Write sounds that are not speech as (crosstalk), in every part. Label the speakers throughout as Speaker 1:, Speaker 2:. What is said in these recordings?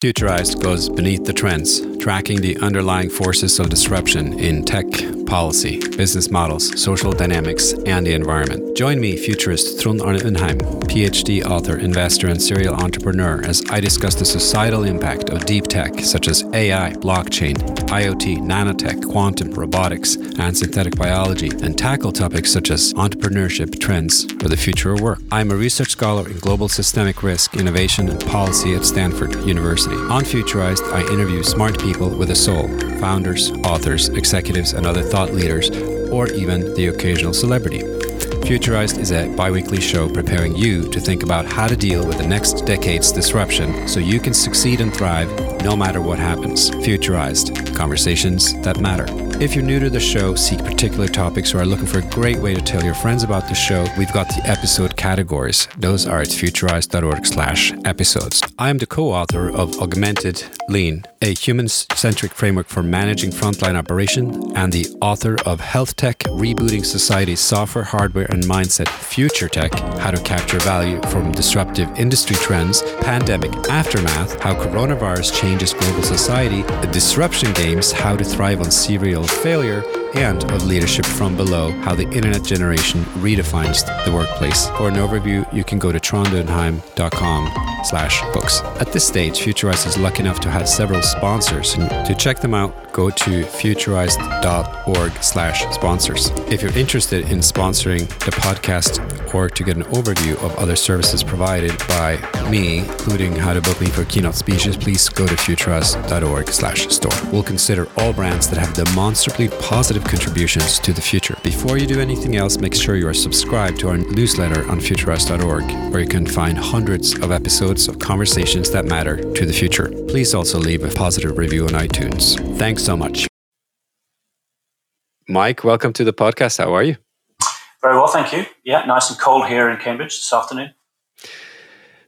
Speaker 1: Futurized goes beneath the trends, tracking the underlying forces of disruption in tech, policy, business models, social dynamics, and the environment. Join me, futurist Trond Arne Undheim, PhD author, investor, and serial entrepreneur, as I discuss the societal impact of deep tech such as AI, blockchain, IoT, nanotech, quantum, robotics, and synthetic biology, and tackle topics such as entrepreneurship, trends, or the future of work. I'm a research scholar in global systemic risk, innovation, and policy at Stanford University. University. On Futurized, I interview smart people with a soul founders, authors, executives, and other thought leaders, or even the occasional celebrity. Futurized is a bi weekly show preparing you to think about how to deal with the next decade's disruption so you can succeed and thrive no matter what happens. Futurized Conversations that Matter. If you're new to the show, seek particular topics, or are looking for a great way to tell your friends about the show, we've got the episode categories. Those are at futurized.org slash episodes. I am the co-author of Augmented Lean, a human-centric framework for managing frontline operation, and the author of Health Tech, Rebooting Society's Software, Hardware, and Mindset Future Tech, How to Capture Value from Disruptive Industry Trends, Pandemic Aftermath, How Coronavirus Changes Global Society, The Disruption Games, How to Thrive on Serial failure and of leadership from below, how the internet generation redefines the workplace. For an overview, you can go to trondundheim.com slash books. At this stage, Futurized is lucky enough to have several sponsors, and to check them out, go to futurized.org slash sponsors. If you're interested in sponsoring the podcast or to get an overview of other services provided by me, including how to book me for keynote speeches, please go to futurized.org slash store. We'll consider all brands that have demonstrably positive contributions to the future. Before you do anything else, make sure you are subscribed to our newsletter on futurized.org, where you can find hundreds of episodes of conversations that matter to the future. Please also leave a positive review on iTunes. Thanks so much. Mike, welcome to the podcast. How are you?
Speaker 2: Very well, thank you. Yeah, nice and cold here in Cambridge this afternoon.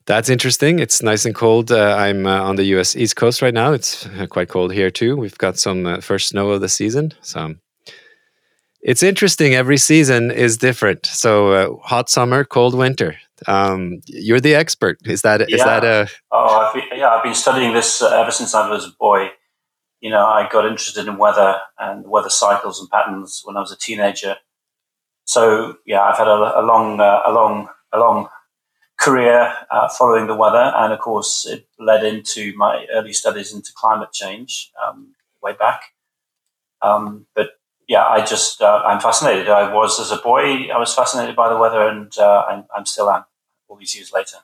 Speaker 1: That's interesting. It's nice and cold. Uh, I'm uh, on the US East Coast right now. It's uh, quite cold here too. We've got some uh, first snow of the season. So it's interesting. Every season is different. So uh, hot summer, cold winter. Um, you're the expert. Is that is
Speaker 2: yeah.
Speaker 1: that a?
Speaker 2: Oh, I've been, yeah. I've been studying this uh, ever since I was a boy. You know, I got interested in weather and weather cycles and patterns when I was a teenager. So yeah, I've had a, a long, uh, a long, a long career uh, following the weather, and of course, it led into my early studies into climate change um, way back. Um, but yeah, I just uh, I'm fascinated. I was as a boy. I was fascinated by the weather, and uh, I'm, I'm, still am all these years later.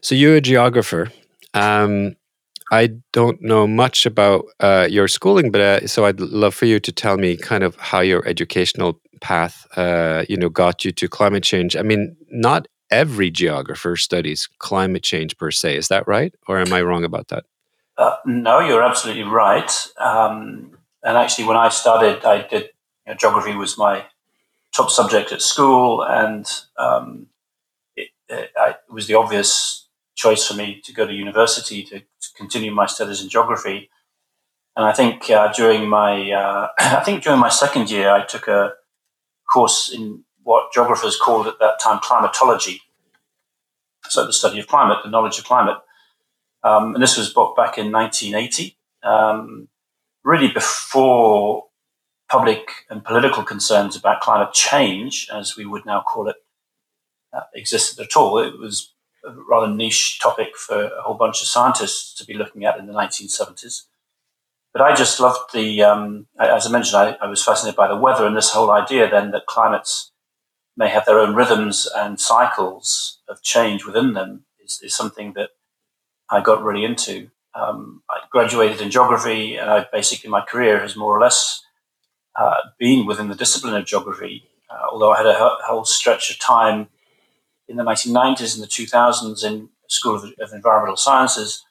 Speaker 1: So you're a geographer. Um, I don't know much about uh, your schooling, but uh, so I'd love for you to tell me kind of how your educational path, uh, you know, got you to climate change. I mean, not every geographer studies climate change per se. Is that right, or am I wrong about that?
Speaker 2: Uh, no, you're absolutely right. Um, and actually, when I started, I did you know, geography was my top subject at school, and um, it, it, it was the obvious choice for me to go to university to, to continue my studies in geography. And I think uh, during my uh, (clears throat) I think during my second year, I took a course in what geographers called at that time climatology, so the study of climate, the knowledge of climate. Um, and this was back in 1980, um, really before public and political concerns about climate change, as we would now call it, uh, existed at all. It was a rather niche topic for a whole bunch of scientists to be looking at in the 1970s. But I just loved the, um, as I mentioned, I, I, was fascinated by the weather and this whole idea then that climates may have their own rhythms and cycles of change within them is, is something that I got really into. Um, I graduated in geography, and I basically my career has more or less uh, been within the discipline of geography. Uh, although I had a whole stretch of time in the 1990s and the 2000s in School of, of Environmental Sciences.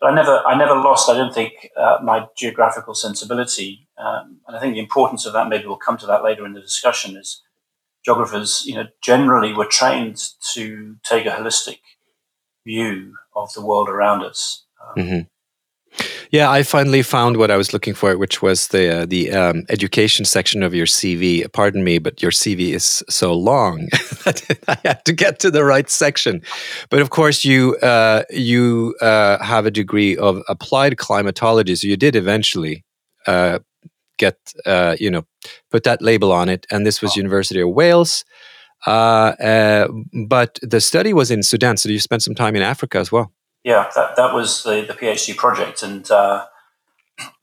Speaker 2: But I never, I never lost, I don't think, uh, my geographical sensibility. Um, and I think the importance of that, maybe we'll come to that later in the discussion, is geographers, you know, generally were trained to take a holistic view of the world around us. Um,
Speaker 1: mm-hmm. Yeah, I finally found what I was looking for, which was the uh, the um, education section of your CV. Pardon me, but your CV is so long (laughs) that I had to get to the right section. But of course, you uh, you uh, have a degree of applied climatology, so you did eventually uh, get uh, you know put that label on it, and this was oh. University of Wales. Uh, but the study was in Sudan, so you spent some time in Africa as well.
Speaker 2: Yeah, that, that was the, the PhD project. And uh,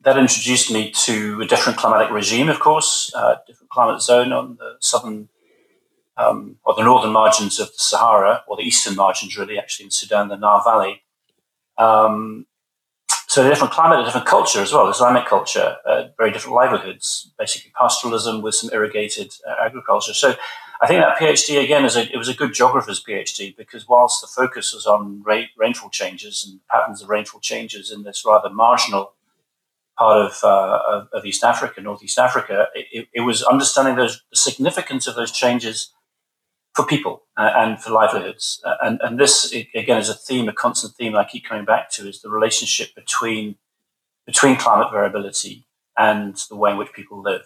Speaker 2: that introduced me to a different climatic regime, of course, uh, different climate zone on the southern um, or the northern margins of the Sahara, or the eastern margins, really, actually, in Sudan, the Nile Valley. Um, so a different climate, a different culture as well, Islamic culture, uh, very different livelihoods, basically pastoralism with some irrigated uh, agriculture. So I think that PhD again is a, it was a good geographer's PhD because whilst the focus was on rainfall changes and patterns of rainfall changes in this rather marginal part of, uh, of, of, East Africa, Northeast Africa, it, it, was understanding those, the significance of those changes for people uh, and for livelihoods. Uh, and, and this again is a theme, a constant theme I keep coming back to is the relationship between between climate variability and the way in which people live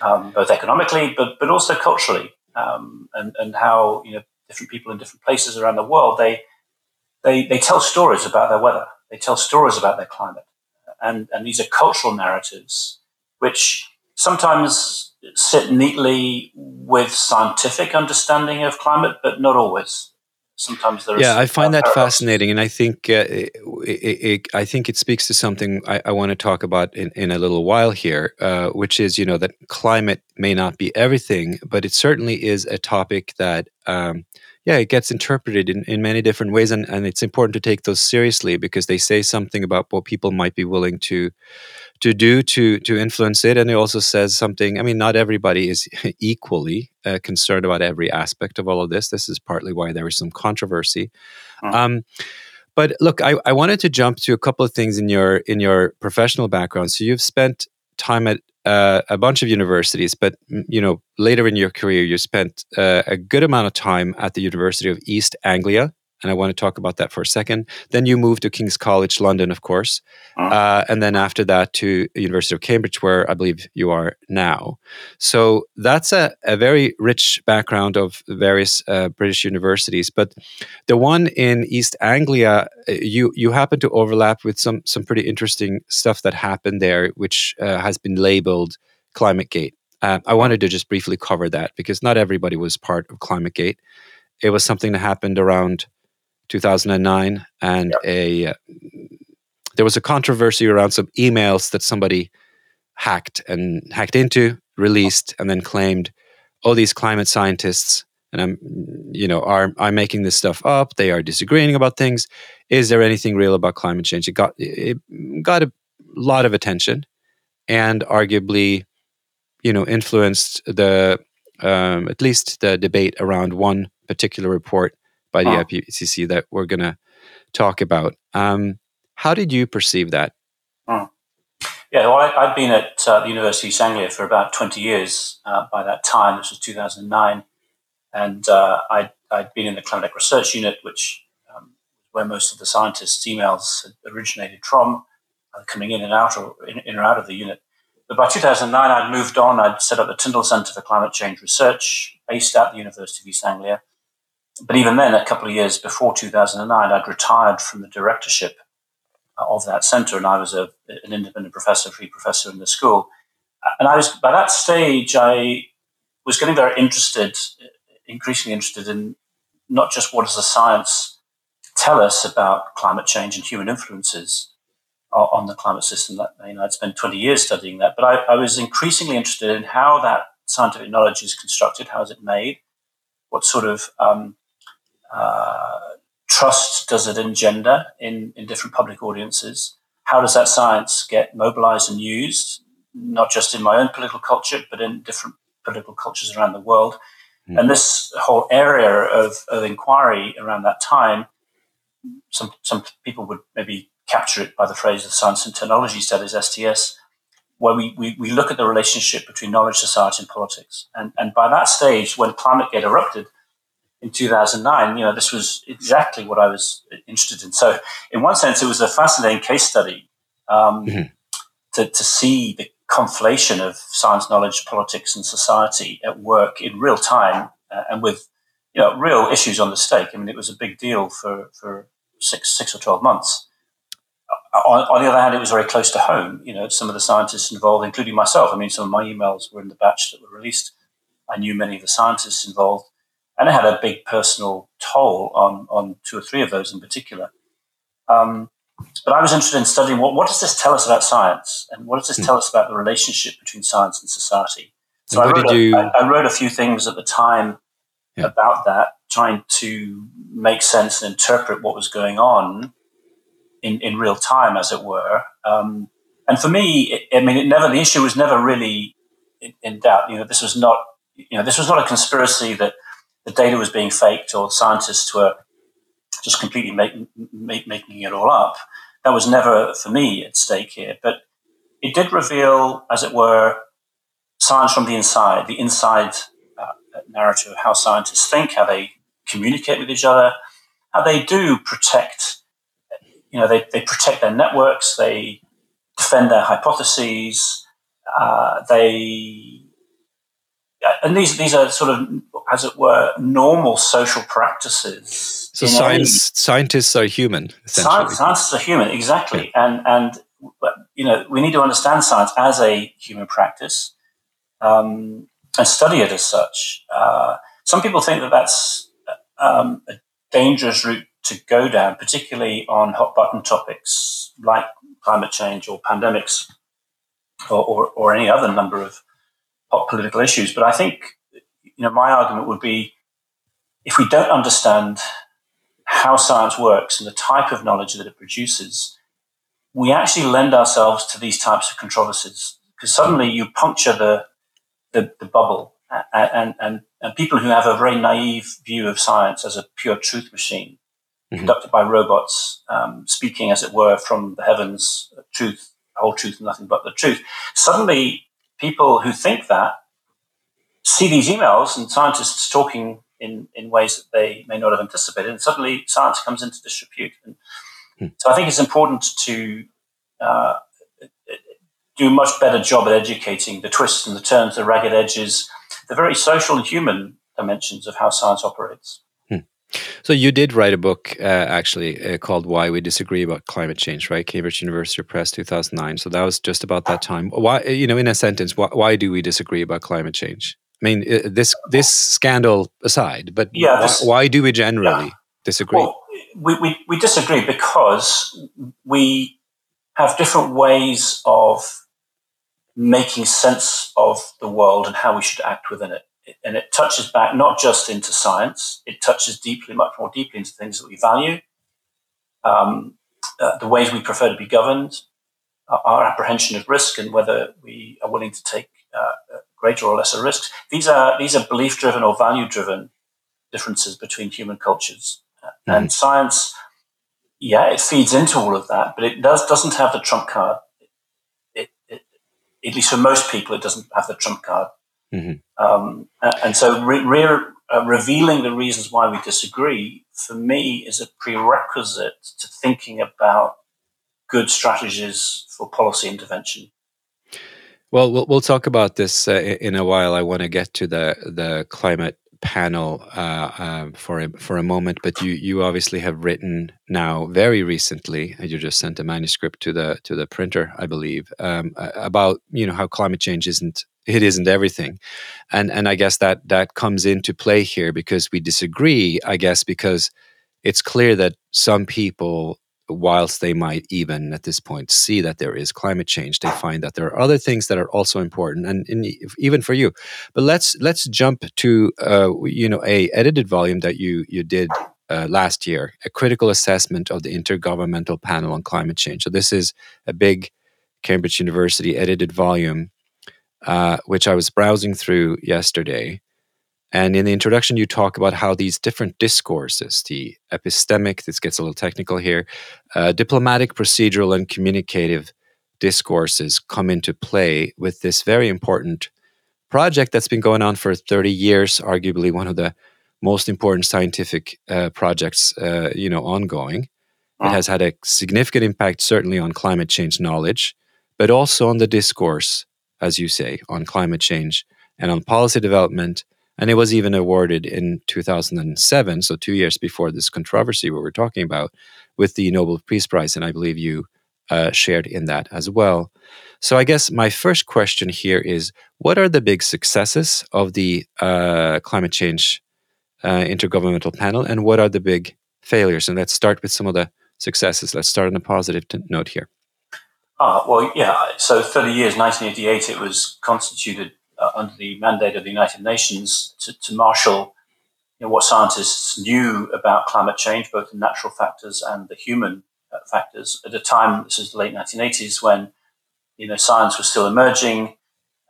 Speaker 2: um, both economically but but also culturally, um, and and how you know different people in different places around the world they they they tell stories about their weather, they tell stories about their climate, and and these are cultural narratives which sometimes sit neatly with scientific understanding of climate, but not always sometimes
Speaker 1: yeah i find that fascinating and i think uh, it, it, i think it speaks to something i, I want to talk about in, in a little while here uh, which is you know that climate may not be everything but it certainly is a topic that um, yeah it gets interpreted in, in many different ways and, and it's important to take those seriously because they say something about what people might be willing to to do to to influence it. And it also says something i mean not everybody is (laughs) equally uh, concerned about every aspect of all of this. This is partly why there is some controversy. Mm. um, but look I, I wanted to jump to a couple of things in your in your professional background. So you've spent time at uh, a bunch of universities but you know later in your career you spent uh, a good amount of time at the university of east anglia and I want to talk about that for a second. Then you moved to King's College London, of course, uh-huh. uh, and then after that to University of Cambridge, where I believe you are now. So that's a, a very rich background of various uh, British universities. But the one in East Anglia, uh, you you happen to overlap with some some pretty interesting stuff that happened there, which uh, has been labeled Climate Gate. Uh, I wanted to just briefly cover that because not everybody was part of Climate Gate. It was something that happened around 2009, and a uh, there was a controversy around some emails that somebody hacked and hacked into, released, and then claimed, "Oh, these climate scientists." And I'm, you know, are I'm making this stuff up. They are disagreeing about things. Is there anything real about climate change? It got it got a lot of attention, and arguably, you know, influenced the um, at least the debate around one particular report by the. IPCC that we're going to talk about. Um, how did you perceive that?
Speaker 2: Hmm. Yeah, well, I, had been at uh, the University of East Anglia for about 20 years uh, by that time. This was 2009. And uh, I'd, I'd, been in the climatic research unit, which um, where most of the scientists' emails had originated from, uh, coming in and out or in, in, or out of the unit. But by 2009, I'd moved on. I'd set up the Tyndall Centre for Climate Change Research, based at the University of East Anglia but even then, a couple of years before 2009, I'd retired from the directorship of that centre, and I was a, an independent professor, free professor in the school. And I was by that stage, I was getting very interested, increasingly interested in not just what does the science tell us about climate change and human influences on the climate system. That you know, I'd spent 20 years studying that, but I, I was increasingly interested in how that scientific knowledge is constructed, how is it made, what sort of um, uh, trust does it engender in, in different public audiences? How does that science get mobilized and used, not just in my own political culture, but in different political cultures around the world? Mm. And this whole area of, of inquiry around that time, some, some people would maybe capture it by the phrase of science and technology studies, STS, where we, we, we look at the relationship between knowledge, society, and politics. And, and by that stage, when Climate ClimateGate erupted, in 2009, you know, this was exactly what I was interested in. So, in one sense, it was a fascinating case study Um, mm-hmm. to, to see the conflation of science, knowledge, politics, and society at work in real time uh, and with you know real issues on the stake. I mean, it was a big deal for, for six six or twelve months. Uh, on, on, the other hand, it was very close to home. You know, some of the scientists involved, including myself. I mean, some of my emails were in the batch that were released. I knew many of the scientists involved, and it had a big personal toll on on two or three of those in particular. Um, but I was interested in studying what, what does this tell us about science, and what does this mm. tell us about the relationship between science and society. So I wrote, a, you... I, I wrote, a few things at the time yeah. about that, trying to make sense and interpret what was going on in, in real time, as it were. Um, and for me, it, I mean, it never the issue was never really in, in, doubt. You know, this was not you know this was not a conspiracy that the data was being faked or scientists were just completely make, make, making it all up. That was never for me at stake here, but it did reveal, as it were, science from the inside, the inside uh, narrative of how scientists think, how they communicate with each other, how they do protect, you know, they, they protect their networks, they defend their hypotheses, uh, they, and these, these are sort of, as it were, normal social practices.
Speaker 1: So science, any, scientists are human,
Speaker 2: science, scientists are human, exactly. Yeah. And, and, you know, we need to understand science as a human practice um, and study it as such. Uh, some people think that that's um, a dangerous route to go down, particularly on hot button topics like climate change or pandemics or, or, or any other number of hot political issues. But I think, you know, my argument would be if we don't understand how science works and the type of knowledge that it produces, we actually lend ourselves to these types of controversies because suddenly you puncture the the, the bubble. And, and, and people who have a very naive view of science as a pure truth machine, mm-hmm. conducted by robots, um, speaking, as it were, from the heavens, truth, whole truth, nothing but the truth. Suddenly, people who think that see these emails and scientists talking in, in ways that they may not have anticipated, and suddenly science comes into disrepute. And hmm. so I think it's important to uh, do a much better job at educating the twists and the turns, the ragged edges, the very social and human dimensions of how science operates.
Speaker 1: So you did write a book, uh, actually, uh, called "Why We Disagree About Climate Change," right? Cambridge University Press, two thousand nine. So that was just about that time. Why, you know, in a sentence, why, why do we disagree about climate change? I mean, uh, this this scandal aside, but yeah, this, why, why, do we generally yeah. disagree?
Speaker 2: Well, we, we, we disagree because we have different ways of making sense of the world and how we should act within it. And it touches back not just into science, it touches deeply, much more deeply into things that we value, um, uh, the ways we prefer to be governed, uh, our apprehension of risk, and whether we are willing to take uh, greater or lesser risks. These are these are belief driven or value driven differences between human cultures, mm-hmm. and science. Yeah, it feeds into all of that, but it does doesn't have the trump card at least for most people, it doesn't have the trump card. Mm-hmm. Um, and so, re- re- uh, revealing the reasons why we disagree for me is a prerequisite to thinking about good strategies for policy intervention.
Speaker 1: Well, we'll, we'll talk about this uh, in a while. I want to get to the the climate panel uh, uh, for a, for a moment, but you you obviously have written now very recently. You just sent a manuscript to the to the printer, I believe, um, about you know how climate change isn't it isn't everything, and and I guess that that comes into play here because we disagree. I guess because it's clear that some people whilst they might even at this point see that there is climate change they find that there are other things that are also important. And, and even for you. But let's let's jump to uh, you know a edited volume that you you did uh, last year a critical assessment of the intergovernmental panel on climate change. So this is a big cambridge university edited volume uh, which i was browsing through yesterday and in the introduction, you talk about how these different discourses, the epistemic, this gets a little technical here, uh, diplomatic, procedural, and communicative discourses come into play with this very important project that's been going on for 30 years, arguably one of the most important scientific uh, projects, uh, you know, ongoing. It has had a significant impact, certainly, on climate change knowledge, but also on the discourse, as you say, on climate change and on policy development. And it was even awarded in 2007, so two years before this controversy we were talking about, with the Nobel Peace Prize. And I believe you uh, shared in that as well. So I guess my first question here is what are the big successes of the uh, climate change uh, intergovernmental panel and what are the big failures? And let's start with some of the successes. Let's start on a positive t- note here.
Speaker 2: Ah, well, yeah. So 30 years, 1988, it was constituted uh, under the mandate of the United Nations to, to marshal you know, what scientists knew about climate change, both the natural factors and the human uh, factors. At a time, this is the late 1980s, when you know science was still emerging.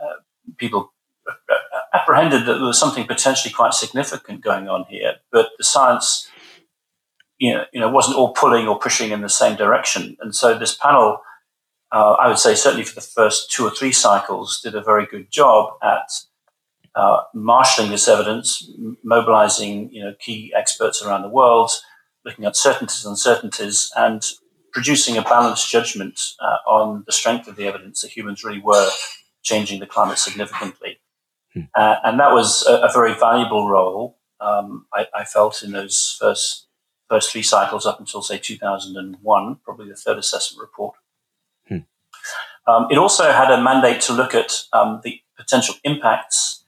Speaker 2: Uh, people apprehended that there was something potentially quite significant going on here, but the science, you know, you know, wasn't all pulling or pushing in the same direction. And so this panel, uh, I would say, certainly for the first two or three cycles, did a very good job at uh, marshalling this evidence, mobilizing you know key experts around the world, looking at certainties, and uncertainties, and producing a balanced judgment uh, on the strength of the evidence that humans really were changing the climate significantly. Hmm. Uh, and that was a, a very valuable role, um, I, I, felt, in those first, first three cycles up until, say, 2001, probably the third assessment report. Um, it also had a mandate to look at um, the potential impacts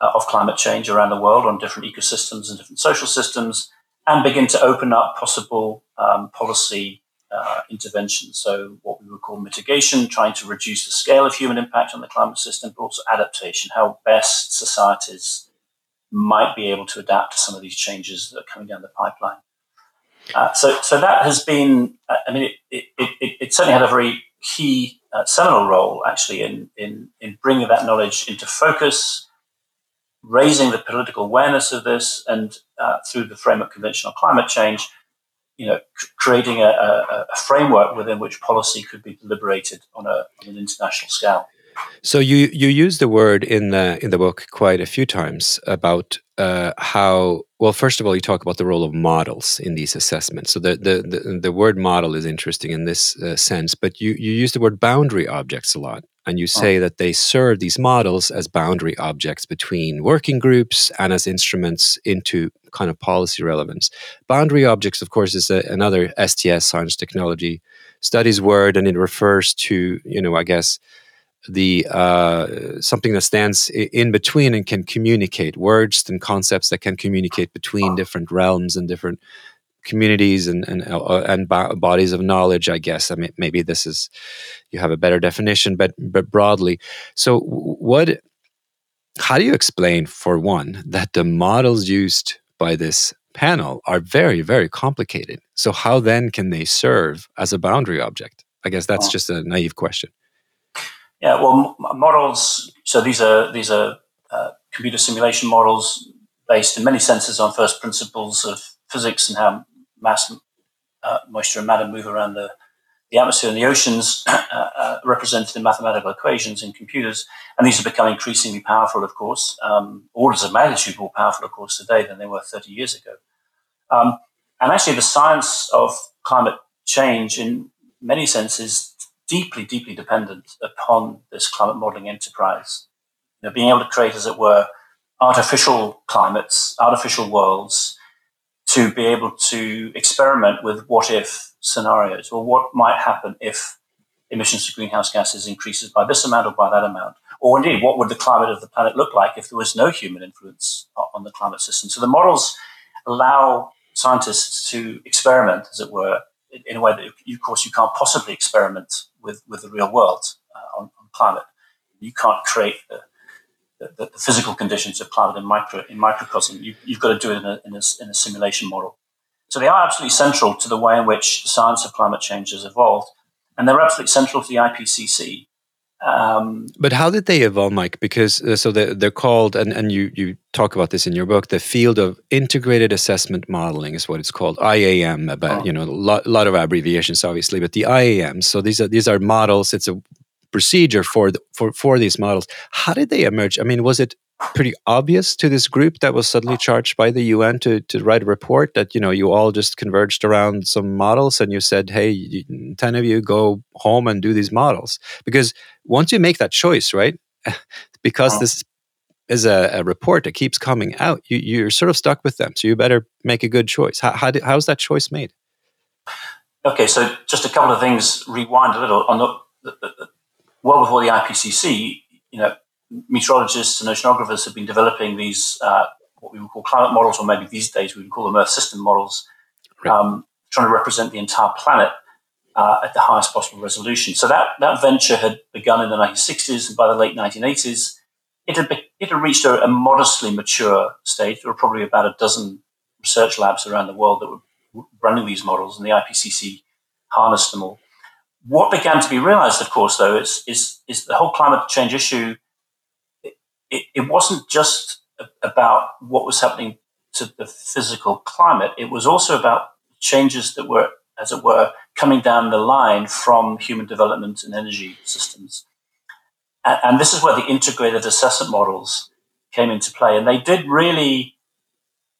Speaker 2: uh, of climate change around the world on different ecosystems and different social systems and begin to open up possible um, policy uh, intervention. So, what we would call mitigation, trying to reduce the scale of human impact on the climate system, but also adaptation, how best societies might be able to adapt to some of these changes that are coming down the pipeline. Uh, so, so that has been, uh, I mean, it, it, it, it, certainly had a very key uh, seminal role actually in, in, in bringing that knowledge into focus, raising the political awareness of this, and uh, through the framework convention on climate change, you know, creating a, a, a, framework within which policy could be deliberated on, a, on an international scale.
Speaker 1: So you you use the word in the in the book quite a few times about uh, how well first of all you talk about the role of models in these assessments. So the the the, the word model is interesting in this uh, sense, but you you use the word boundary objects a lot and you say oh. that they serve these models as boundary objects between working groups and as instruments into kind of policy relevance. Boundary objects, of course, is a, another STS science technology studies word, and it refers to you know I guess the uh, something that stands in between and can communicate words and concepts that can communicate between different realms and different communities and and uh, and bodies of knowledge. I guess I mean maybe this is you have a better definition, but but broadly. So what? How do you explain, for one, that the models used by this panel are very very complicated? So how then can they serve as a boundary object? I guess that's just a naive question.
Speaker 2: Yeah, well, models. So these are these are uh, computer simulation models based in many senses on first principles of physics and how mass, uh, moisture, and matter move around the, the atmosphere and the oceans, (clears throat) uh, uh, represented in mathematical equations in computers. And these have become increasingly powerful, of course, um, orders of magnitude more powerful, of course, today than they were 30 years ago. Um, and actually, the science of climate change, in many senses, deeply, deeply dependent upon this climate modeling enterprise. You know, being able to create, as it were, artificial climates, artificial worlds, to be able to experiment with what if scenarios or what might happen if emissions of greenhouse gases increases by this amount or by that amount. Or indeed, what would the climate of the planet look like if there was no human influence on the climate system? So the models allow scientists to experiment, as it were, in a way that, of course, you can't possibly experiment with, with the real world uh, on, on, climate. You can't create the, the, the, physical conditions of climate in, micro, in microcosm. You, have got to do it in a, in, a, in a simulation model. So they are absolutely central to the way in which the science of climate change has evolved. And they're absolutely central to the IPCC.
Speaker 1: Um, but how did they evolve, Mike? Because uh, so they're, they're, called, and, and you, you talk about this in your book, the field of integrated assessment modeling is what it's called, IAM. But oh. you know, a lot, lot, of abbreviations, obviously, but the IAM. So these are these are models. It's a procedure for the, for for these models. How did they emerge? I mean, was it pretty obvious to this group that was suddenly charged by the UN to, to write a report that you know you all just converged around some models and you said, "Hey, ten of you go home and do these models." Because once you make that choice, right? (sighs) because oh. this is a, a, report that keeps coming out, you, you're sort of stuck with them. So you better make a good choice. How, how did, how's that choice made?
Speaker 2: Okay, so just a couple of things. Rewind a little on the, the, the well before the IPCC. You know, meteorologists and oceanographers have been developing these uh, what we would call climate models, or maybe these days we would call them Earth system models, right. um, trying to represent the entire planet uh, at the highest possible resolution. So that that venture had begun in the 1960s, and by the late 1980s, it had be, it had reached a, a, modestly mature stage. There were probably about a dozen research labs around the world that were running these models, and the IPCC harnessed them all. What began to be realized, of course, though, is is, is the whole climate change issue it, it wasn't just about what was happening to the physical climate. It was also about changes that were, as it were, coming down the line from human development and energy systems. And, and this is where the integrated assessment models came into play. And they did really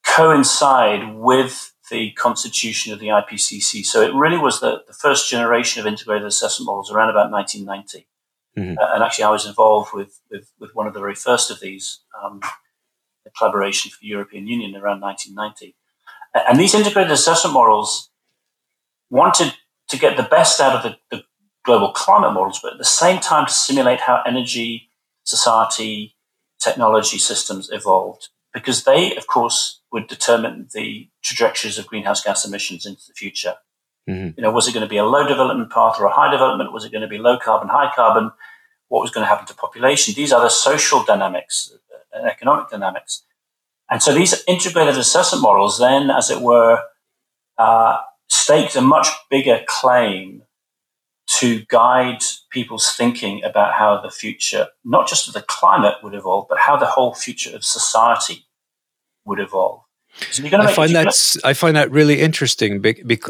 Speaker 2: coincide with the constitution of the IPCC. So it really was the, the first generation of integrated assessment models around about 1990. Mm-hmm. Uh, and actually, I was involved with, with, with, one of the very first of these, um, the collaboration for the European Union around 1990. And these integrated assessment models wanted to get the best out of the, the global climate models, but at the same time to simulate how energy, society, technology systems evolved, because they, of course, would determine the trajectories of greenhouse gas emissions into the future. Mm-hmm. You know, was it going to be a low development path or a high development? Was it going to be low carbon, high carbon? What was going to happen to population? These are the social dynamics and uh, economic dynamics. And so these integrated assessment models then, as it were, uh, staked a much bigger claim to guide people's thinking about how the future, not just of the climate would evolve, but how the whole future of society would evolve.
Speaker 1: So I find that I find that really interesting.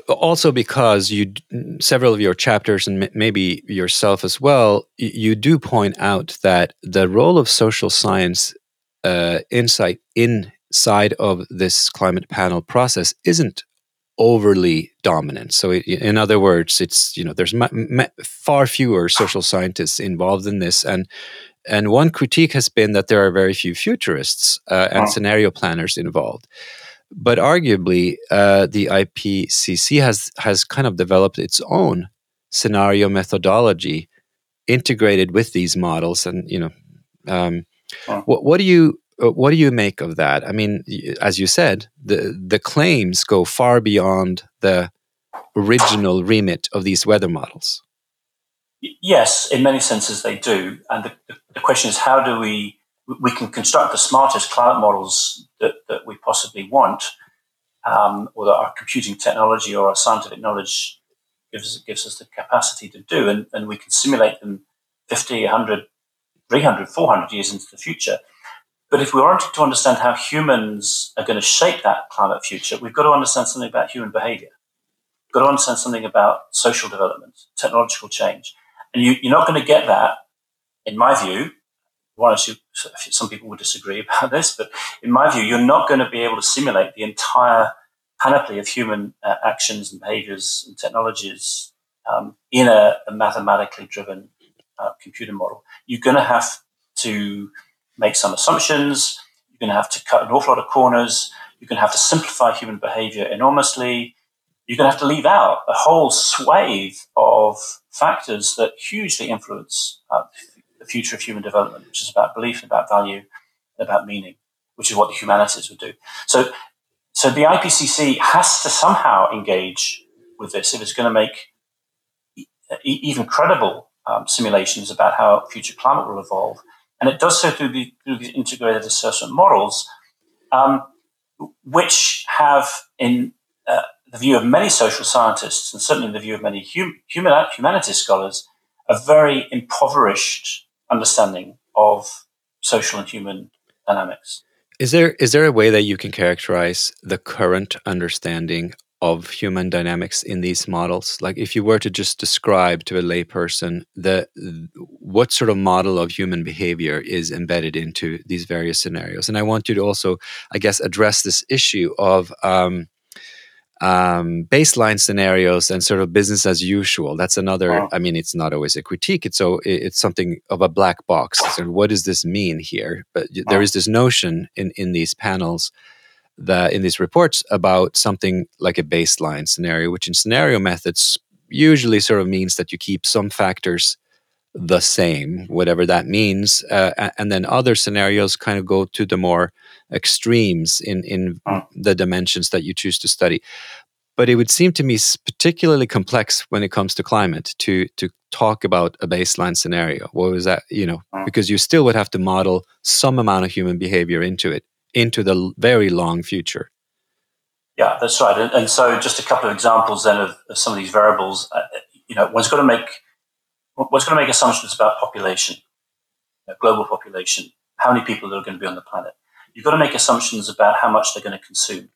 Speaker 1: also because you, several of your chapters and maybe yourself as well, you do point out that the role of social science uh, insight inside of this climate panel process isn't overly dominant. So, it, in other words, it's you know there's far fewer social scientists involved in this, and and one critique has been that there are very few futurists uh, and scenario planners involved. But arguably, uh, the IPCC has has kind of developed its own scenario methodology integrated with these models, and you know, um, what, what do you what do you make of that? I mean, as you said, the the claims go far beyond the original remit of these weather models.
Speaker 2: Yes, in many senses they do. And the, the question is, how do we we can construct the smartest climate models that, that we possibly want, um, or that our computing technology or our scientific knowledge gives gives us the capacity to do, and, and we can simulate them 50, 100, 300, 400 years into the future. But if we wanted to understand how humans are going to shape that climate future, we've got to understand something about human behavior. We've got to understand something about social development, technological change. And you, you're not going to get that, in my view. One or two, some people would disagree (laughs) about this, but in my view, you're not going to be able to simulate the entire panoply of human uh, actions and behaviors and technologies um, in a, a, mathematically driven uh, computer model. You're going to have to make some assumptions. You're going to have to cut an awful lot of corners. You're going to have to simplify human behavior enormously. You're going to have to leave out a whole swathe of factors that hugely influence uh, the future of human development, which is about belief, about value, about meaning, which is what the humanities would do. So, so the IPCC has to somehow engage with this if it's going to make e- even credible um, simulations about how future climate will evolve. And it does so through, the, through these integrated assessment models, um, which have, in uh, the view of many social scientists, and certainly in the view of many hum, human, humanities scholars, a very impoverished understanding of social and human dynamics.
Speaker 1: Is there is there a way that you can characterize the current understanding of human dynamics in these models? Like, if you were to just describe to a layperson the what sort of model of human behavior is embedded into these various scenarios, and I want you to also, I guess, address this issue of um, um, baseline scenarios and sort of business as usual. That's another. I mean, it's not always a critique. It's so it's something of a black box. So what does this mean here? But there is this notion in in these panels that in these reports about something like a baseline scenario, which in scenario methods usually sort of means that you keep some factors the same, whatever that means, uh, and then other scenarios kind of go to the more extremes in in the dimensions that you choose to study. But it would seem to me particularly complex when it comes to climate to to talk about a baseline scenario. What was that? You know, because you still would have to model some amount of human behavior into it into the very long future.
Speaker 2: Yeah, that's right. And, and so, just a couple of examples then of, of some of these variables. Uh, you know, one's got to make one's got to make assumptions about population, you know, global population, how many people are going to be on the planet. You've got to make assumptions about how much they're going to consume.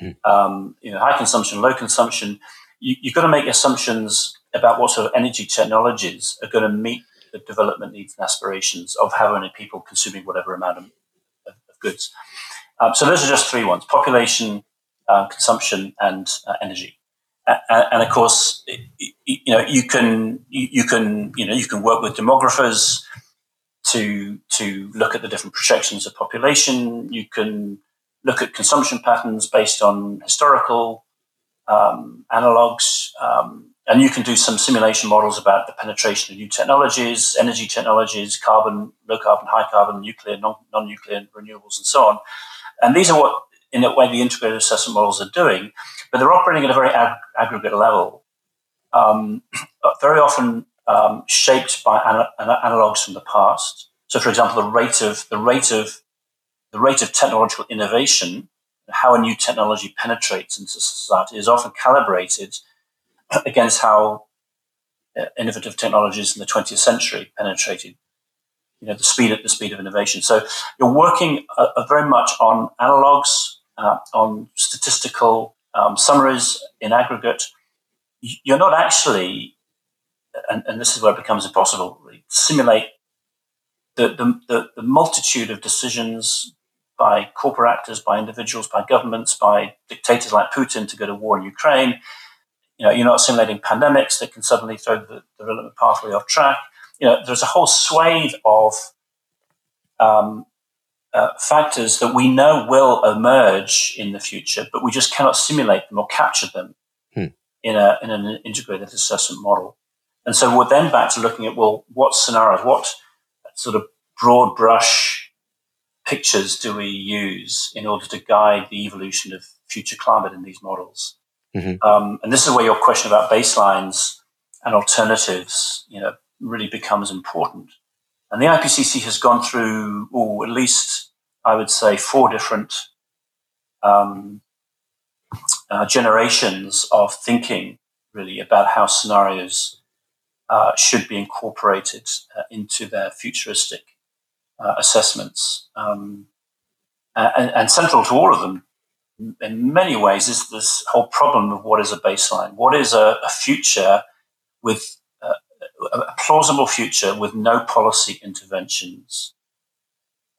Speaker 2: Mm-hmm. Um, you know, high consumption, low consumption. You, you've got to make assumptions about what sort of energy technologies are going to meet the development needs and aspirations of how many people consuming whatever amount of, of goods. Um, so those are just three ones: population, uh, consumption, and uh, energy. And, and, of course, you know you can you, can you know you can work with demographers to to look at the different projections of population. You can look at consumption patterns based on historical um, analogs, um, and you can do some simulation models about the penetration of new technologies, energy technologies, carbon, low carbon, high carbon, nuclear, non nuclear, renewables, and so on. And these are what, in a way, the integrated assessment models are doing, but they're operating at a very ag- aggregate level. Um, (clears throat) very often um, shaped by an- analogs from the past. So, for example, the rate of the rate of the rate of technological innovation, how a new technology penetrates into society, is often calibrated (clears throat) against how uh, innovative technologies in the 20th century penetrated. You know, the speed at the speed of innovation. So you're working uh, uh, very much on analogs, uh, on statistical um, summaries in aggregate. You're not actually, and, and this is where it becomes impossible, really, simulate the, the, the, the multitude of decisions by corporate actors, by individuals, by governments, by dictators like Putin to go to war in Ukraine. You know, you're not simulating pandemics that can suddenly throw the development pathway off track. You know, there's a whole swathe of um, uh, factors that we know will emerge in the future, but we just cannot simulate them or capture them hmm. in, a, in an integrated assessment model. And so we're then back to looking at, well, what scenarios, what sort of broad brush pictures do we use in order to guide the evolution of future climate in these models? Mm-hmm. Um, and this is where your question about baselines and alternatives, you know, really becomes important. And the IPCC has gone through, oh, at least I would say four different um, uh, generations of thinking, really, about how scenarios uh, should be incorporated uh, into their futuristic uh, assessments. Um, and, and, central to all of them, in many ways, is this whole problem of what is a baseline? What is a, a future with a plausible future with no policy interventions?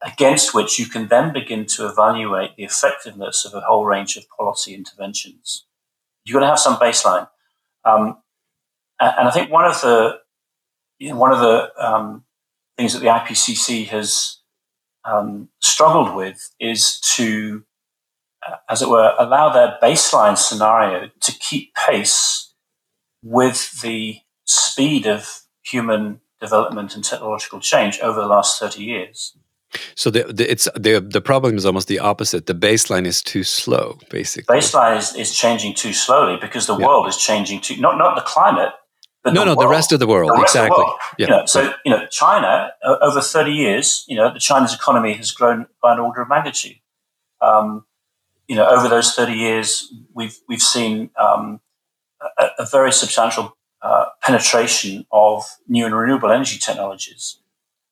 Speaker 2: Against which you can then begin to evaluate the effectiveness of a whole range of policy interventions. You're going to have some baseline. Um, and I think one of the you know, one of the um, things that the IPCC has um, struggled with is to, uh, as it were, allow their baseline scenario to keep pace with the speed of human development and technological change over the last 30 years.
Speaker 1: So the, the, it's the the problem is almost the opposite. The baseline is too slow, basically.
Speaker 2: Baseline is, is changing too slowly because the yeah. world is changing too not not the climate,
Speaker 1: but no, no, world, the rest of the world, the exactly. The world.
Speaker 2: Yeah. You know, so you know, China uh, over thirty years, you know, the Chinese economy has grown by an order of magnitude. Um, you know, over those thirty years, we've we've seen um, a, a, very substantial uh, penetration of new and renewable energy technologies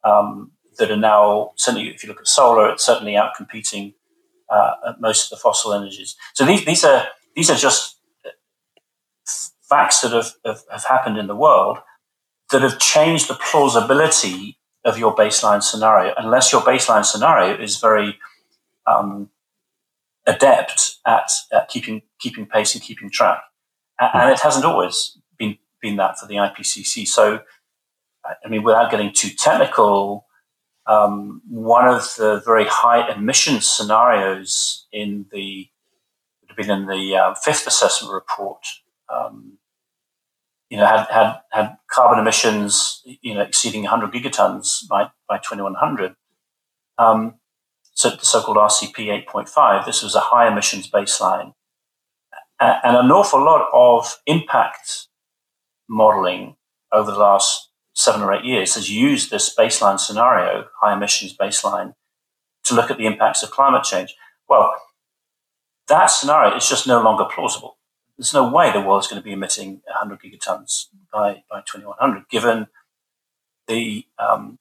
Speaker 2: um, that are now certainly, if you look at solar, it's certainly outcompeting uh, most of the fossil energies. So these these are these are just facts that have, have, have happened in the world that have changed the plausibility of your baseline scenario, unless your baseline scenario is very um, adept at, at, keeping keeping pace and keeping track. And it hasn't always been that for the IPCC. So, I mean, without getting too technical, um, one of the very high emission scenarios in the would have been in the uh, fifth assessment report. Um, you know, had, had had carbon emissions, you know, exceeding 100 gigatons by by 2100. Um, so the so-called RCP 8.5. This was a high emissions baseline, and an awful lot of impact modeling over the last seven or eight years has used this baseline scenario, high emissions baseline, to look at the impacts of climate change. Well, that scenario is just no longer plausible. There's no way the world is going to be emitting 100 gigatons by, by 2100, given the, um,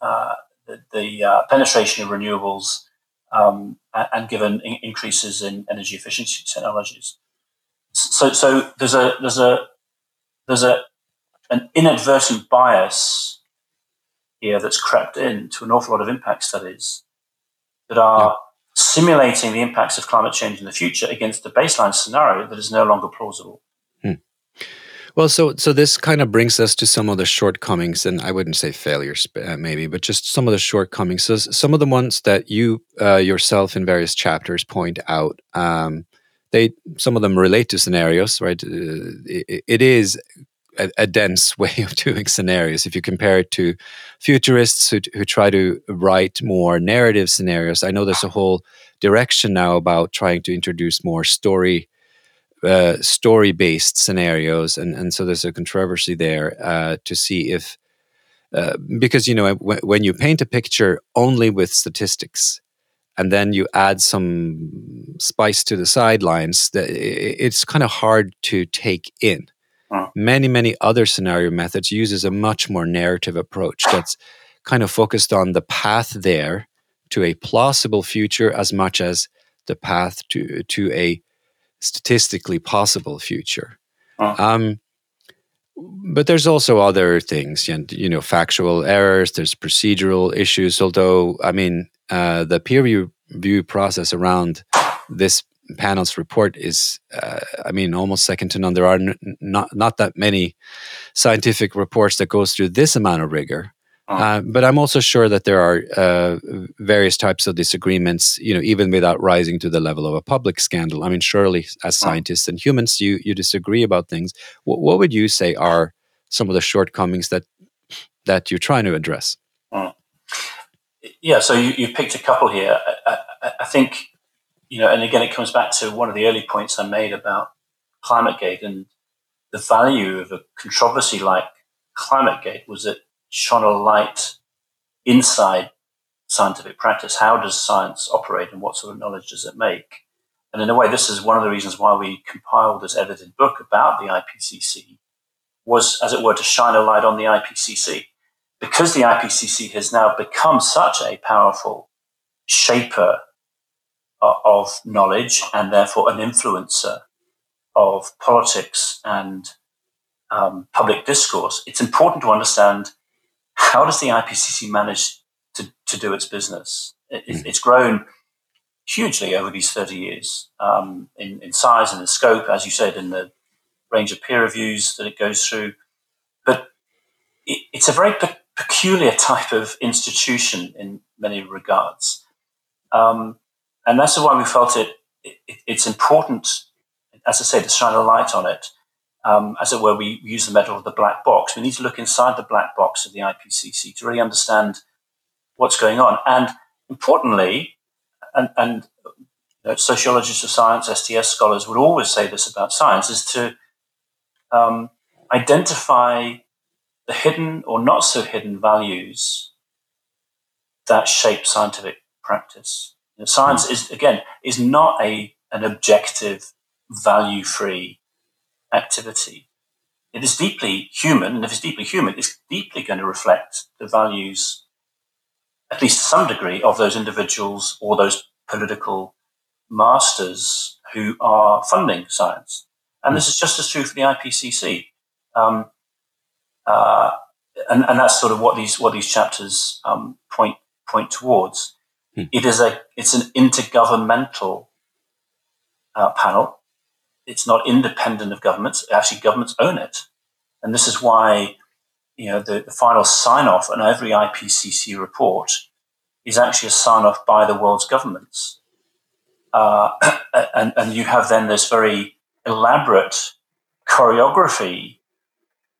Speaker 2: uh, the, the uh, penetration of renewables um, and given in- increases in energy efficiency technologies. So, so there's a there's a there's a an inadvertent bias here that's crept into an awful lot of impact studies that are yeah. simulating the impacts of climate change in the future against a baseline scenario that is no longer plausible. Hmm.
Speaker 1: Well, so so this kind of brings us to some of the shortcomings, and I wouldn't say failures, uh, maybe, but just some of the shortcomings. So some of the ones that you uh, yourself in various chapters point out, um, they some of them relate to scenarios, right? Uh, it, it is a, a, dense (laughs) way of doing scenarios. If you compare it to futurists who, who try to write more narrative scenarios, I know there's a whole direction now about trying to introduce more story uh, story based scenarios, and and so there's a controversy there uh, to see if. Uh, because you know w- when you paint a picture only with statistics and then you add some spice to the sidelines it's kind of hard to take in Many, many other scenario methods uses a much more narrative approach that's kind of focused on the path there to a plausible future as much as the path to to a statistically possible future. Um, but there's also other things, you know, factual errors. There's procedural issues. Although, I mean, uh, the peer review process around this panel's report is, uh, I mean, almost second to none. There are n- not not that many scientific reports that goes through this amount of rigor. Oh. Uh, but I'm also sure that there are uh, various types of disagreements, you know, even without rising to the level of a public scandal. I mean, surely as oh. scientists and humans, you you disagree about things. W- what would you say are some of the shortcomings that that you're trying to address?
Speaker 2: Yeah, so you, you picked a couple here. I, I, I think you know, and again, it comes back to one of the early points I made about ClimateGate and the value of a controversy like ClimateGate was it shone a light inside scientific practice. How does science operate and what sort of knowledge does it make? And in a way, this is one of the reasons why we compiled this edited book about the IPCC was, as it were, to shine a light on the IPCC. Because the IPCC has now become such a powerful shaper of knowledge and therefore an influencer of politics and um, public discourse, it's important to understand how does the IPCC manage to, to do its business? It, mm. It's grown hugely over these 30 years um, in, in size and in scope, as you said, in the range of peer reviews that it goes through. But it, it's a very peculiar type of institution in many regards. Um, and that's why we felt it, it, it's important, as I say, to shine a light on it. Um, as it were, we use the metaphor of the black box. We need to look inside the black box of the IPCC to really understand what's going on. And importantly, and, and you know, sociologists of science, STS scholars would always say this about science, is to um, identify the hidden or not so hidden values that shape scientific practice. You know, science is again is not a an objective, value free activity. It is deeply human, and if it's deeply human, it's deeply going to reflect the values, at least to some degree, of those individuals or those political masters who are funding science. And this is just as true for the IPCC. Um, uh, and, and that's sort of what these what these chapters um, point point towards. Hmm. It is a it's an intergovernmental uh, panel. It's not independent of governments. Actually, governments own it, and this is why you know the, the final sign off on every IPCC report is actually a sign off by the world's governments. Uh, (clears throat) and, and you have then this very elaborate choreography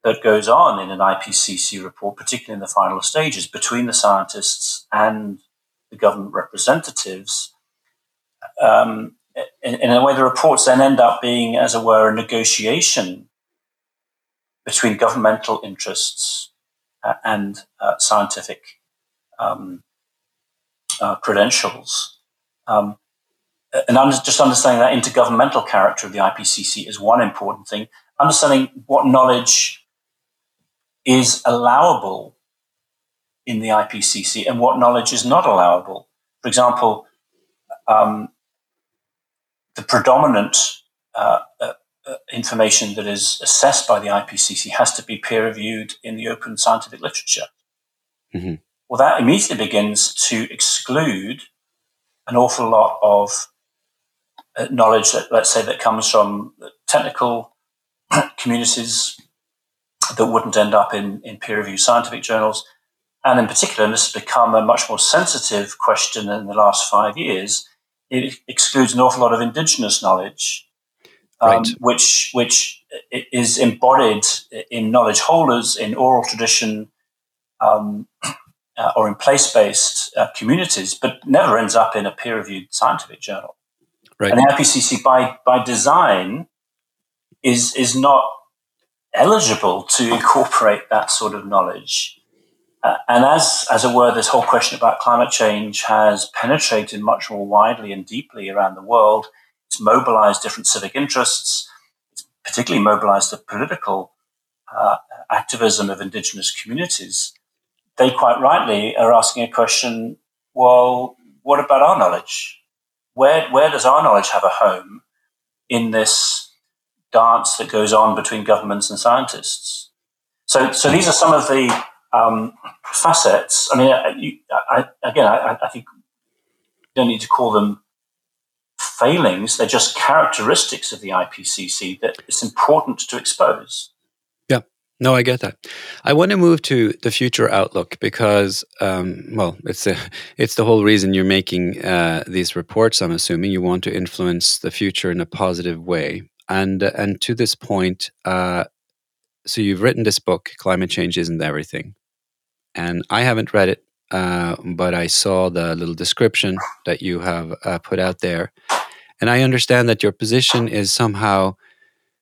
Speaker 2: that goes on in an IPCC report, particularly in the final stages, between the scientists and the government representatives. Um, in, in, a way, the reports then end up being, as it were, a negotiation between governmental interests uh, and uh, scientific um, uh, credentials. Um, and just understanding that intergovernmental character of the IPCC is one important thing. Understanding what knowledge is allowable in the IPCC and what knowledge is not allowable. For example, um, the predominant uh, uh, uh information that is assessed by the IPCC has to be peer reviewed in the open scientific literature. Mm-hmm. Well, that immediately begins to exclude an awful lot of uh, knowledge that, let's say, that comes from technical (clears throat) communities that wouldn't end up in, in peer reviewed scientific journals. And in particular, and this has become a much more sensitive question in the last five years, it excludes an awful lot of indigenous knowledge, um, right. which, which is embodied in knowledge holders, in oral tradition, um, (clears throat) uh, or in place based uh, communities, but never ends up in a peer reviewed scientific journal. Right. And the IPCC, by, by design, is, is not eligible to incorporate that sort of knowledge. Uh, and as, as it were, this whole question about climate change has penetrated much more widely and deeply around the world. It's mobilized different civic interests. It's particularly mobilized the political uh, activism of indigenous communities they quite rightly are asking a question well, what about our knowledge? Where, where does our knowledge have a home in this dance that goes on between governments and scientists? So, so these are some of the um, facets. I mean, you, I, again, I, I think you don't need to call them failings. They're just characteristics of the IPCC that it's important to expose.
Speaker 1: Yeah, no, I get that. I want to move to the future outlook because, um, well, it's a, (laughs) it's the whole reason you're making uh, these reports. I'm assuming you want to influence the future in a positive way, and uh, and to this point, uh, so you've written this book, "Climate Change Isn't Everything," and I haven't read it, uh, but I saw the little description that you have uh, put out there, and I understand that your position is somehow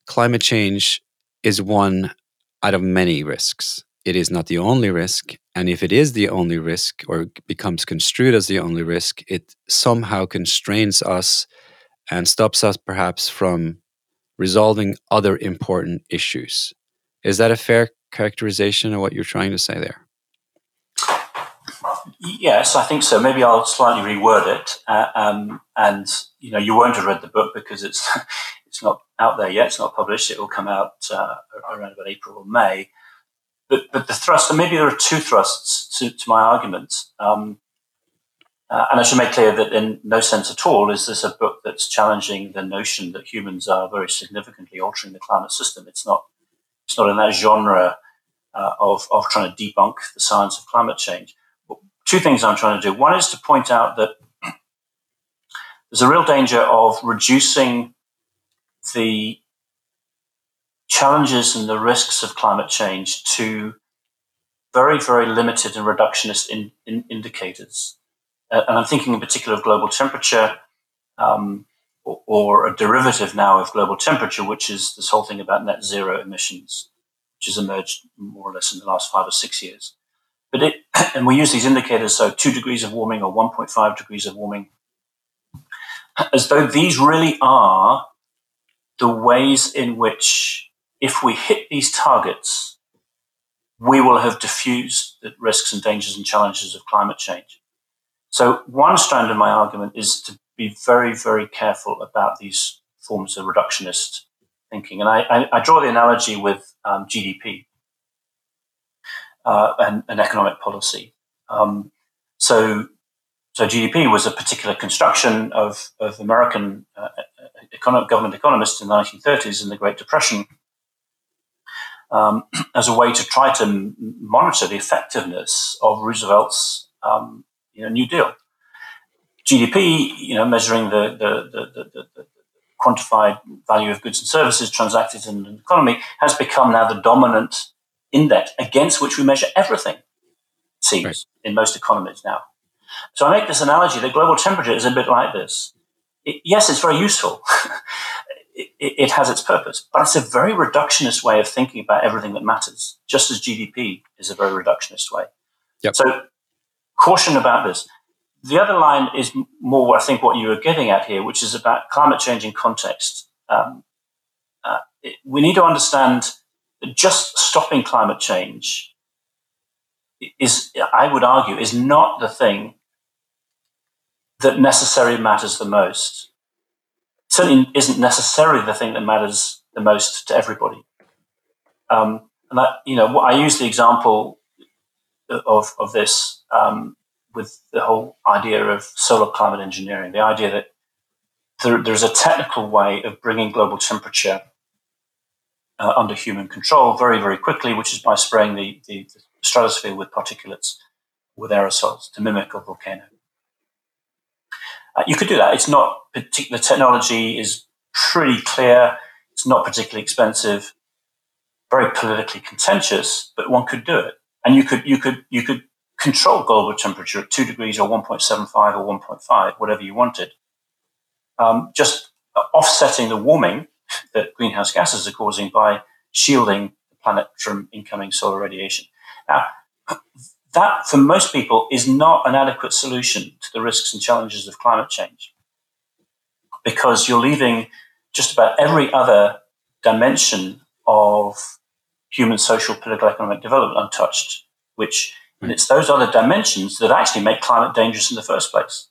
Speaker 1: climate change is one out of many risks. It is not the only risk. And if it is the only risk or becomes construed as the only risk, it somehow constrains us and stops us perhaps from resolving other important issues. Is that a fair characterization of what you're trying to say there?
Speaker 2: Yes, I think so. Maybe I'll slightly reword it. Uh, um, and you know, you won't have read the book because it's (laughs) it's not out there yet. It's not published. It will come out uh, around about April or May. But, but the thrust, and maybe there are two thrusts to, to my argument. Um, uh, and I should make clear that in no sense at all is this a book that's challenging the notion that humans are very significantly altering the climate system. It's not. It's not in that genre uh, of of trying to debunk the science of climate change. But two things I'm trying to do. One is to point out that (clears throat) there's a real danger of reducing the challenges and the risks of climate change to very, very limited and reductionist in, in indicators. Uh, and I'm thinking in particular of global temperature, um, or, or, a derivative now of global temperature, which is this whole thing about net zero emissions, which has emerged more or less in the last five or six years. But it, (clears throat) and we use these indicators, so two degrees of warming or 1.5 degrees of warming, as though these really are the ways in which, if we hit these targets, we will have diffused the risks and dangers and challenges of climate change. So, one strand of my argument is to be very, very careful about these forms of reductionist thinking. And I, I, I draw the analogy with um, GDP uh, and, and, economic policy. Um, so, so GDP was a particular construction of, of American uh, economic, government economists in the 1930s in the Great Depression um, (clears throat) as a way to try to monitor the effectiveness of Roosevelt's um, you know, New Deal. GDP, you know, measuring the, the, the, the, the quantified value of goods and services transacted in an economy, has become now the dominant index against which we measure everything, seems, right. in most economies now. So I make this analogy that global temperature is a bit like this. It, yes, it's very useful. (laughs) it, it, has its purpose, but it's a very reductionist way of thinking about everything that matters, just as GDP is a very reductionist way. Yep. So caution about this. The other line is more, I think, what you were getting at here, which is about climate change in context. Um, uh, it, we need to understand that just stopping climate change is, I would argue, is not the thing that necessarily matters the most. certainly isn't necessarily the thing that matters the most to everybody. Um, and that, you know, I use the example of, of this um, with the whole idea of solar climate engineering, the idea that there, there's a technical way of bringing global temperature uh, under human control very, very quickly, which is by spraying the, the, the stratosphere with particulates, with aerosols to mimic a volcano. Uh, you could do that. It's not particular technology is pretty clear. It's not particularly expensive, very politically contentious, but one could do it. And you could you could you could control global temperature at 2 degrees or 1.75 or 1.5, whatever you wanted. Um, just offsetting the warming that greenhouse gases are causing by shielding the planet from incoming solar radiation. Now, that for most people is not an adequate solution to the risks and challenges of climate change because you're leaving just about every other dimension of human social, political, economic development untouched, which and it's those other dimensions that actually make climate dangerous in the first place.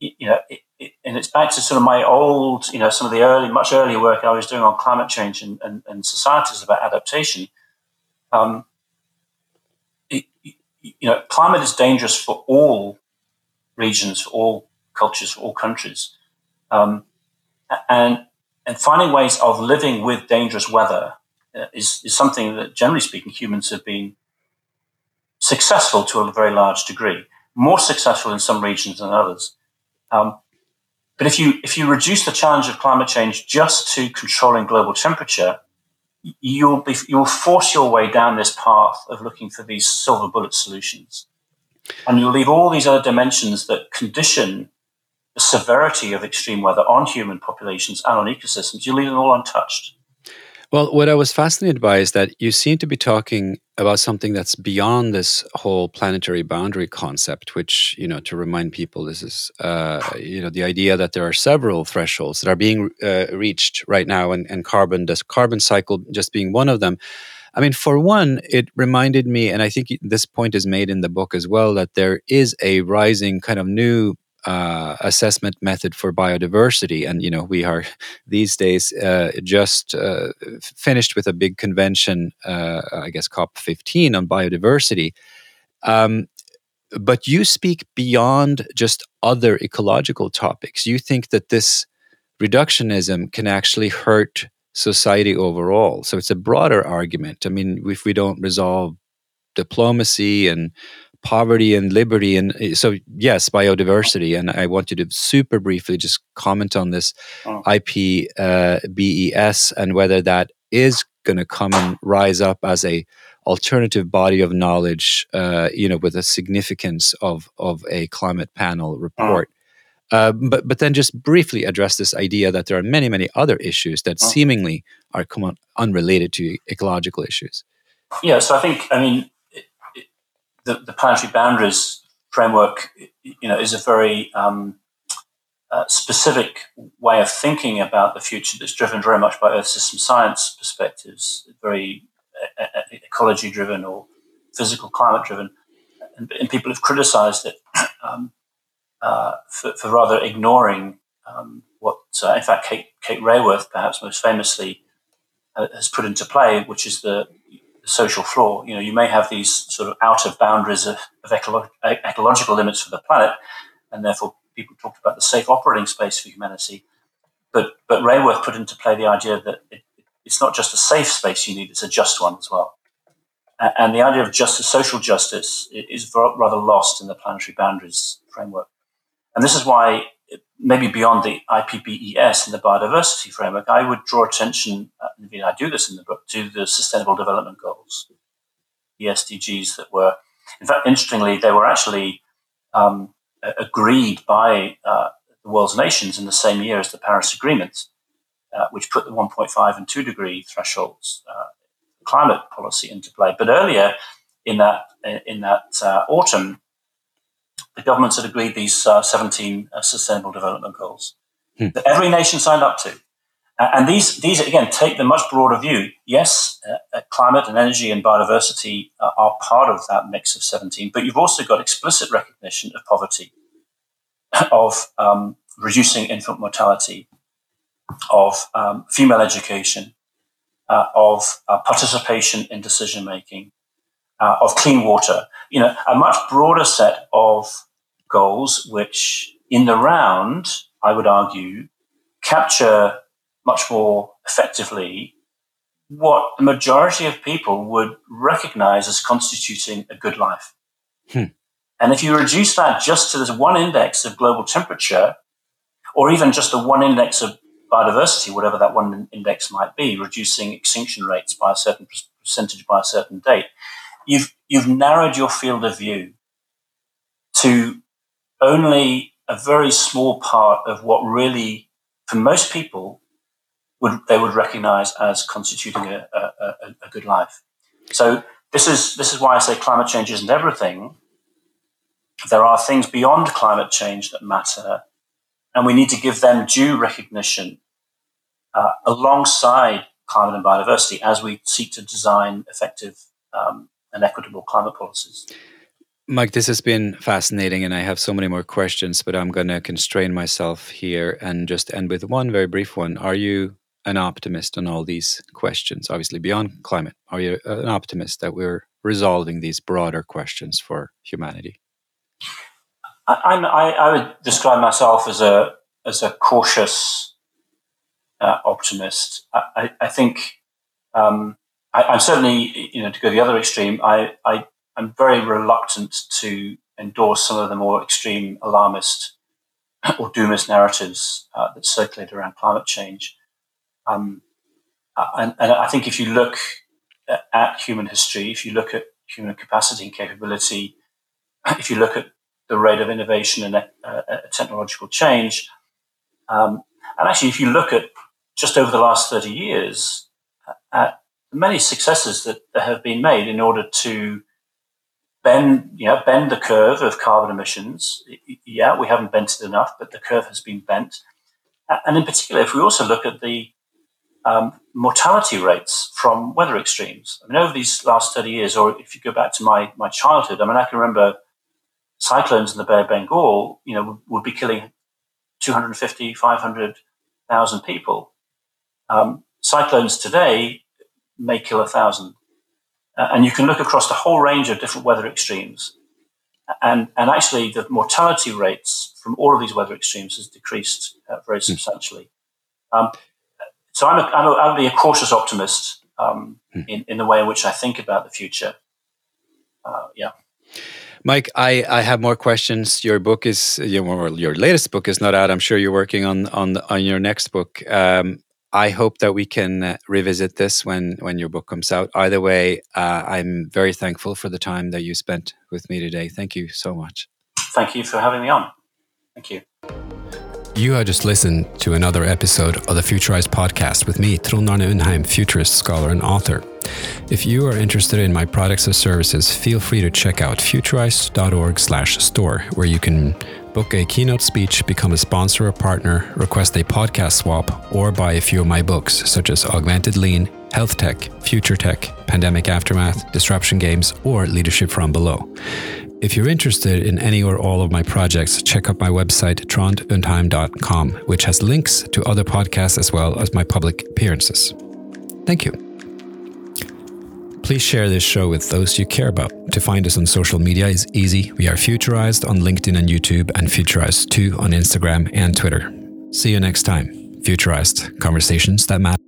Speaker 2: You know, it, it, and it's back to sort of my old, you know, some of the early, much earlier work I was doing on climate change and, and, and societies about adaptation. Um, it, you know, climate is dangerous for all regions, for all cultures, for all countries. Um, and, and finding ways of living with dangerous weather uh, is, is something that, generally speaking, humans have been successful to a very large degree, more successful in some regions than others. Um, but if you if you reduce the challenge of climate change just to controlling global temperature, you'll be you'll force your way down this path of looking for these silver bullet solutions, and you'll leave all these other dimensions that condition the severity of extreme weather on human populations and on ecosystems. You leave them all untouched.
Speaker 1: Well, what I was fascinated by is that you seem to be talking about something that's beyond this whole planetary boundary concept, which, you know, to remind people, this is, uh, you know, the idea that there are several thresholds that are being uh, reached right now, and, and carbon, this carbon cycle just being one of them. I mean, for one, it reminded me, and I think this point is made in the book as well, that there is a rising kind of new uh, assessment method for biodiversity. And, you know, we are (laughs) these days uh, just uh, finished with a big convention, uh, I guess COP15 on biodiversity. Um, but you speak beyond just other ecological topics. You think that this reductionism can actually hurt society overall. So it's a broader argument. I mean, if we don't resolve diplomacy and poverty and liberty and eh, so yes biodiversity and i want you to super briefly just comment on this oh. ip uh, bes and whether that is going to come and rise up as a alternative body of knowledge uh, you know with a significance of of a climate panel report oh. Uh, but but then just briefly address this idea that there are many many other issues that oh. seemingly are come unrelated to ecological issues.
Speaker 2: Yeah, so I think I mean the, the planetary boundaries framework, you know, is a very um, uh, specific way of thinking about the future that's driven very much by Earth system science perspectives, very uh, uh ecology driven or physical climate driven. And, and people have criticized it (clears throat) um, uh, for, for, rather ignoring um, what uh, in fact, Kate, Kate Raworth, perhaps most famously, uh, has put into play, which is the, social floor. You know, you may have these sort of outer boundaries of, of ecolo- ecological limits for the planet, and therefore people talked about the safe operating space for humanity. But but Raworth put into play the idea that it, it's not just a safe space you need; it's a just one as well. And the idea of justice, social justice, is rather lost in the planetary boundaries framework. And this is why, maybe beyond the IPBES and the biodiversity framework, I would draw attention, uh, I do this in the book, to the Sustainable Development Goals, the SDGs that were, in fact, interestingly, they were actually um, agreed by uh, the world's nations in the same year as the Paris Agreement, uh, which put the 1.5 and 2 degree thresholds uh, climate policy into play. But earlier in that in that uh, autumn, the governments had agreed these uh, 17 uh, Sustainable Development Goals hmm. that every nation signed up to. and these, these again take the much broader view. Yes, uh, climate and energy and biodiversity are part of that mix of 17, but you've also got explicit recognition of poverty, (clears throat) of um, reducing infant mortality, of um, female education, uh, of uh, participation in decision making, uh, of clean water. You know, a much broader set of goals, which in the round, I would argue, capture much more effectively what the majority of people would recognize as constituting a good life. Hmm. And if you reduce that just to this one index of global temperature, or even just the one index of biodiversity, whatever that one index might be, reducing extinction rates by a certain percentage by a certain date, you've you've narrowed your field of view to only a very small part of what really, for most people, would they would recognize as constituting a, a, a, a good life. So this is this is why I say climate change isn't everything. There are things beyond climate change that matter, and we need to give them due recognition uh, alongside climate and biodiversity as we seek to design effective um, and equitable climate policies.
Speaker 1: Mike, this has been fascinating, and I have so many more questions, but I'm going to constrain myself here and just end with one very brief one. Are you an optimist on all these questions? Obviously, beyond climate, are you an optimist that we're resolving these broader questions for humanity?
Speaker 2: I, I, I would describe myself as a as a cautious uh, optimist. I, I think um, I, am certainly, you know, to go the other extreme, I, I, I'm very reluctant to endorse some of the more extreme alarmist (clears throat) or doomist narratives uh, that circulate around climate change. Um, and, and, I think if you look at human history, if you look at human capacity and capability, (clears throat) if you look at the rate of innovation and uh, uh, technological change, um, and actually, if you look at just over the last 30 years, at many successes that, that have been made in order to bend, you know, bend the curve of carbon emissions. Yeah, we haven't bent it enough, but the curve has been bent. And in particular, if we also look at the um, mortality rates from weather extremes, I mean, over these last 30 years, or if you go back to my, my childhood, I mean, I can remember cyclones in the Bay of Bengal, you know, would, be killing 250, 500,000 people. Um, cyclones today may kill a thousand. Uh, and you can look across the whole range of different weather extremes. And, and actually, the mortality rates from all of these weather extremes has decreased uh, very hmm. substantially. Um, so I'm, a, I'm, a, I'll be a cautious optimist um, mm. in, in the way in which I think about the future. Uh, yeah.
Speaker 1: Mike, I, I have more questions. Your book is your your latest book is not out. I'm sure you're working on on on your next book. Um, I hope that we can uh, revisit this when when your book comes out. Either way, uh, I'm very thankful for the time that you spent with me today. Thank you so much.
Speaker 2: Thank you for having me on. Thank you.
Speaker 1: You have just listened to another episode of the Futurized podcast with me, Trond Arne Undheim, futurist scholar and author. If you are interested in my products or services, feel free to check out futurized.org/store, where you can book a keynote speech, become a sponsor or partner, request a podcast swap, or buy a few of my books, such as Augmented Lean, Health Tech, Future Tech, Pandemic Aftermath, Disruption Games, or Leadership from Below. If you're interested in any or all of my projects, check out my website, trondundheim.com, which has links to other podcasts as well as my public appearances. Thank you. Please share this show with those you care about. To find us on social media is easy. We are Futurized on LinkedIn and YouTube, and Futurized2 on Instagram and Twitter. See you next time. Futurized Conversations that matter.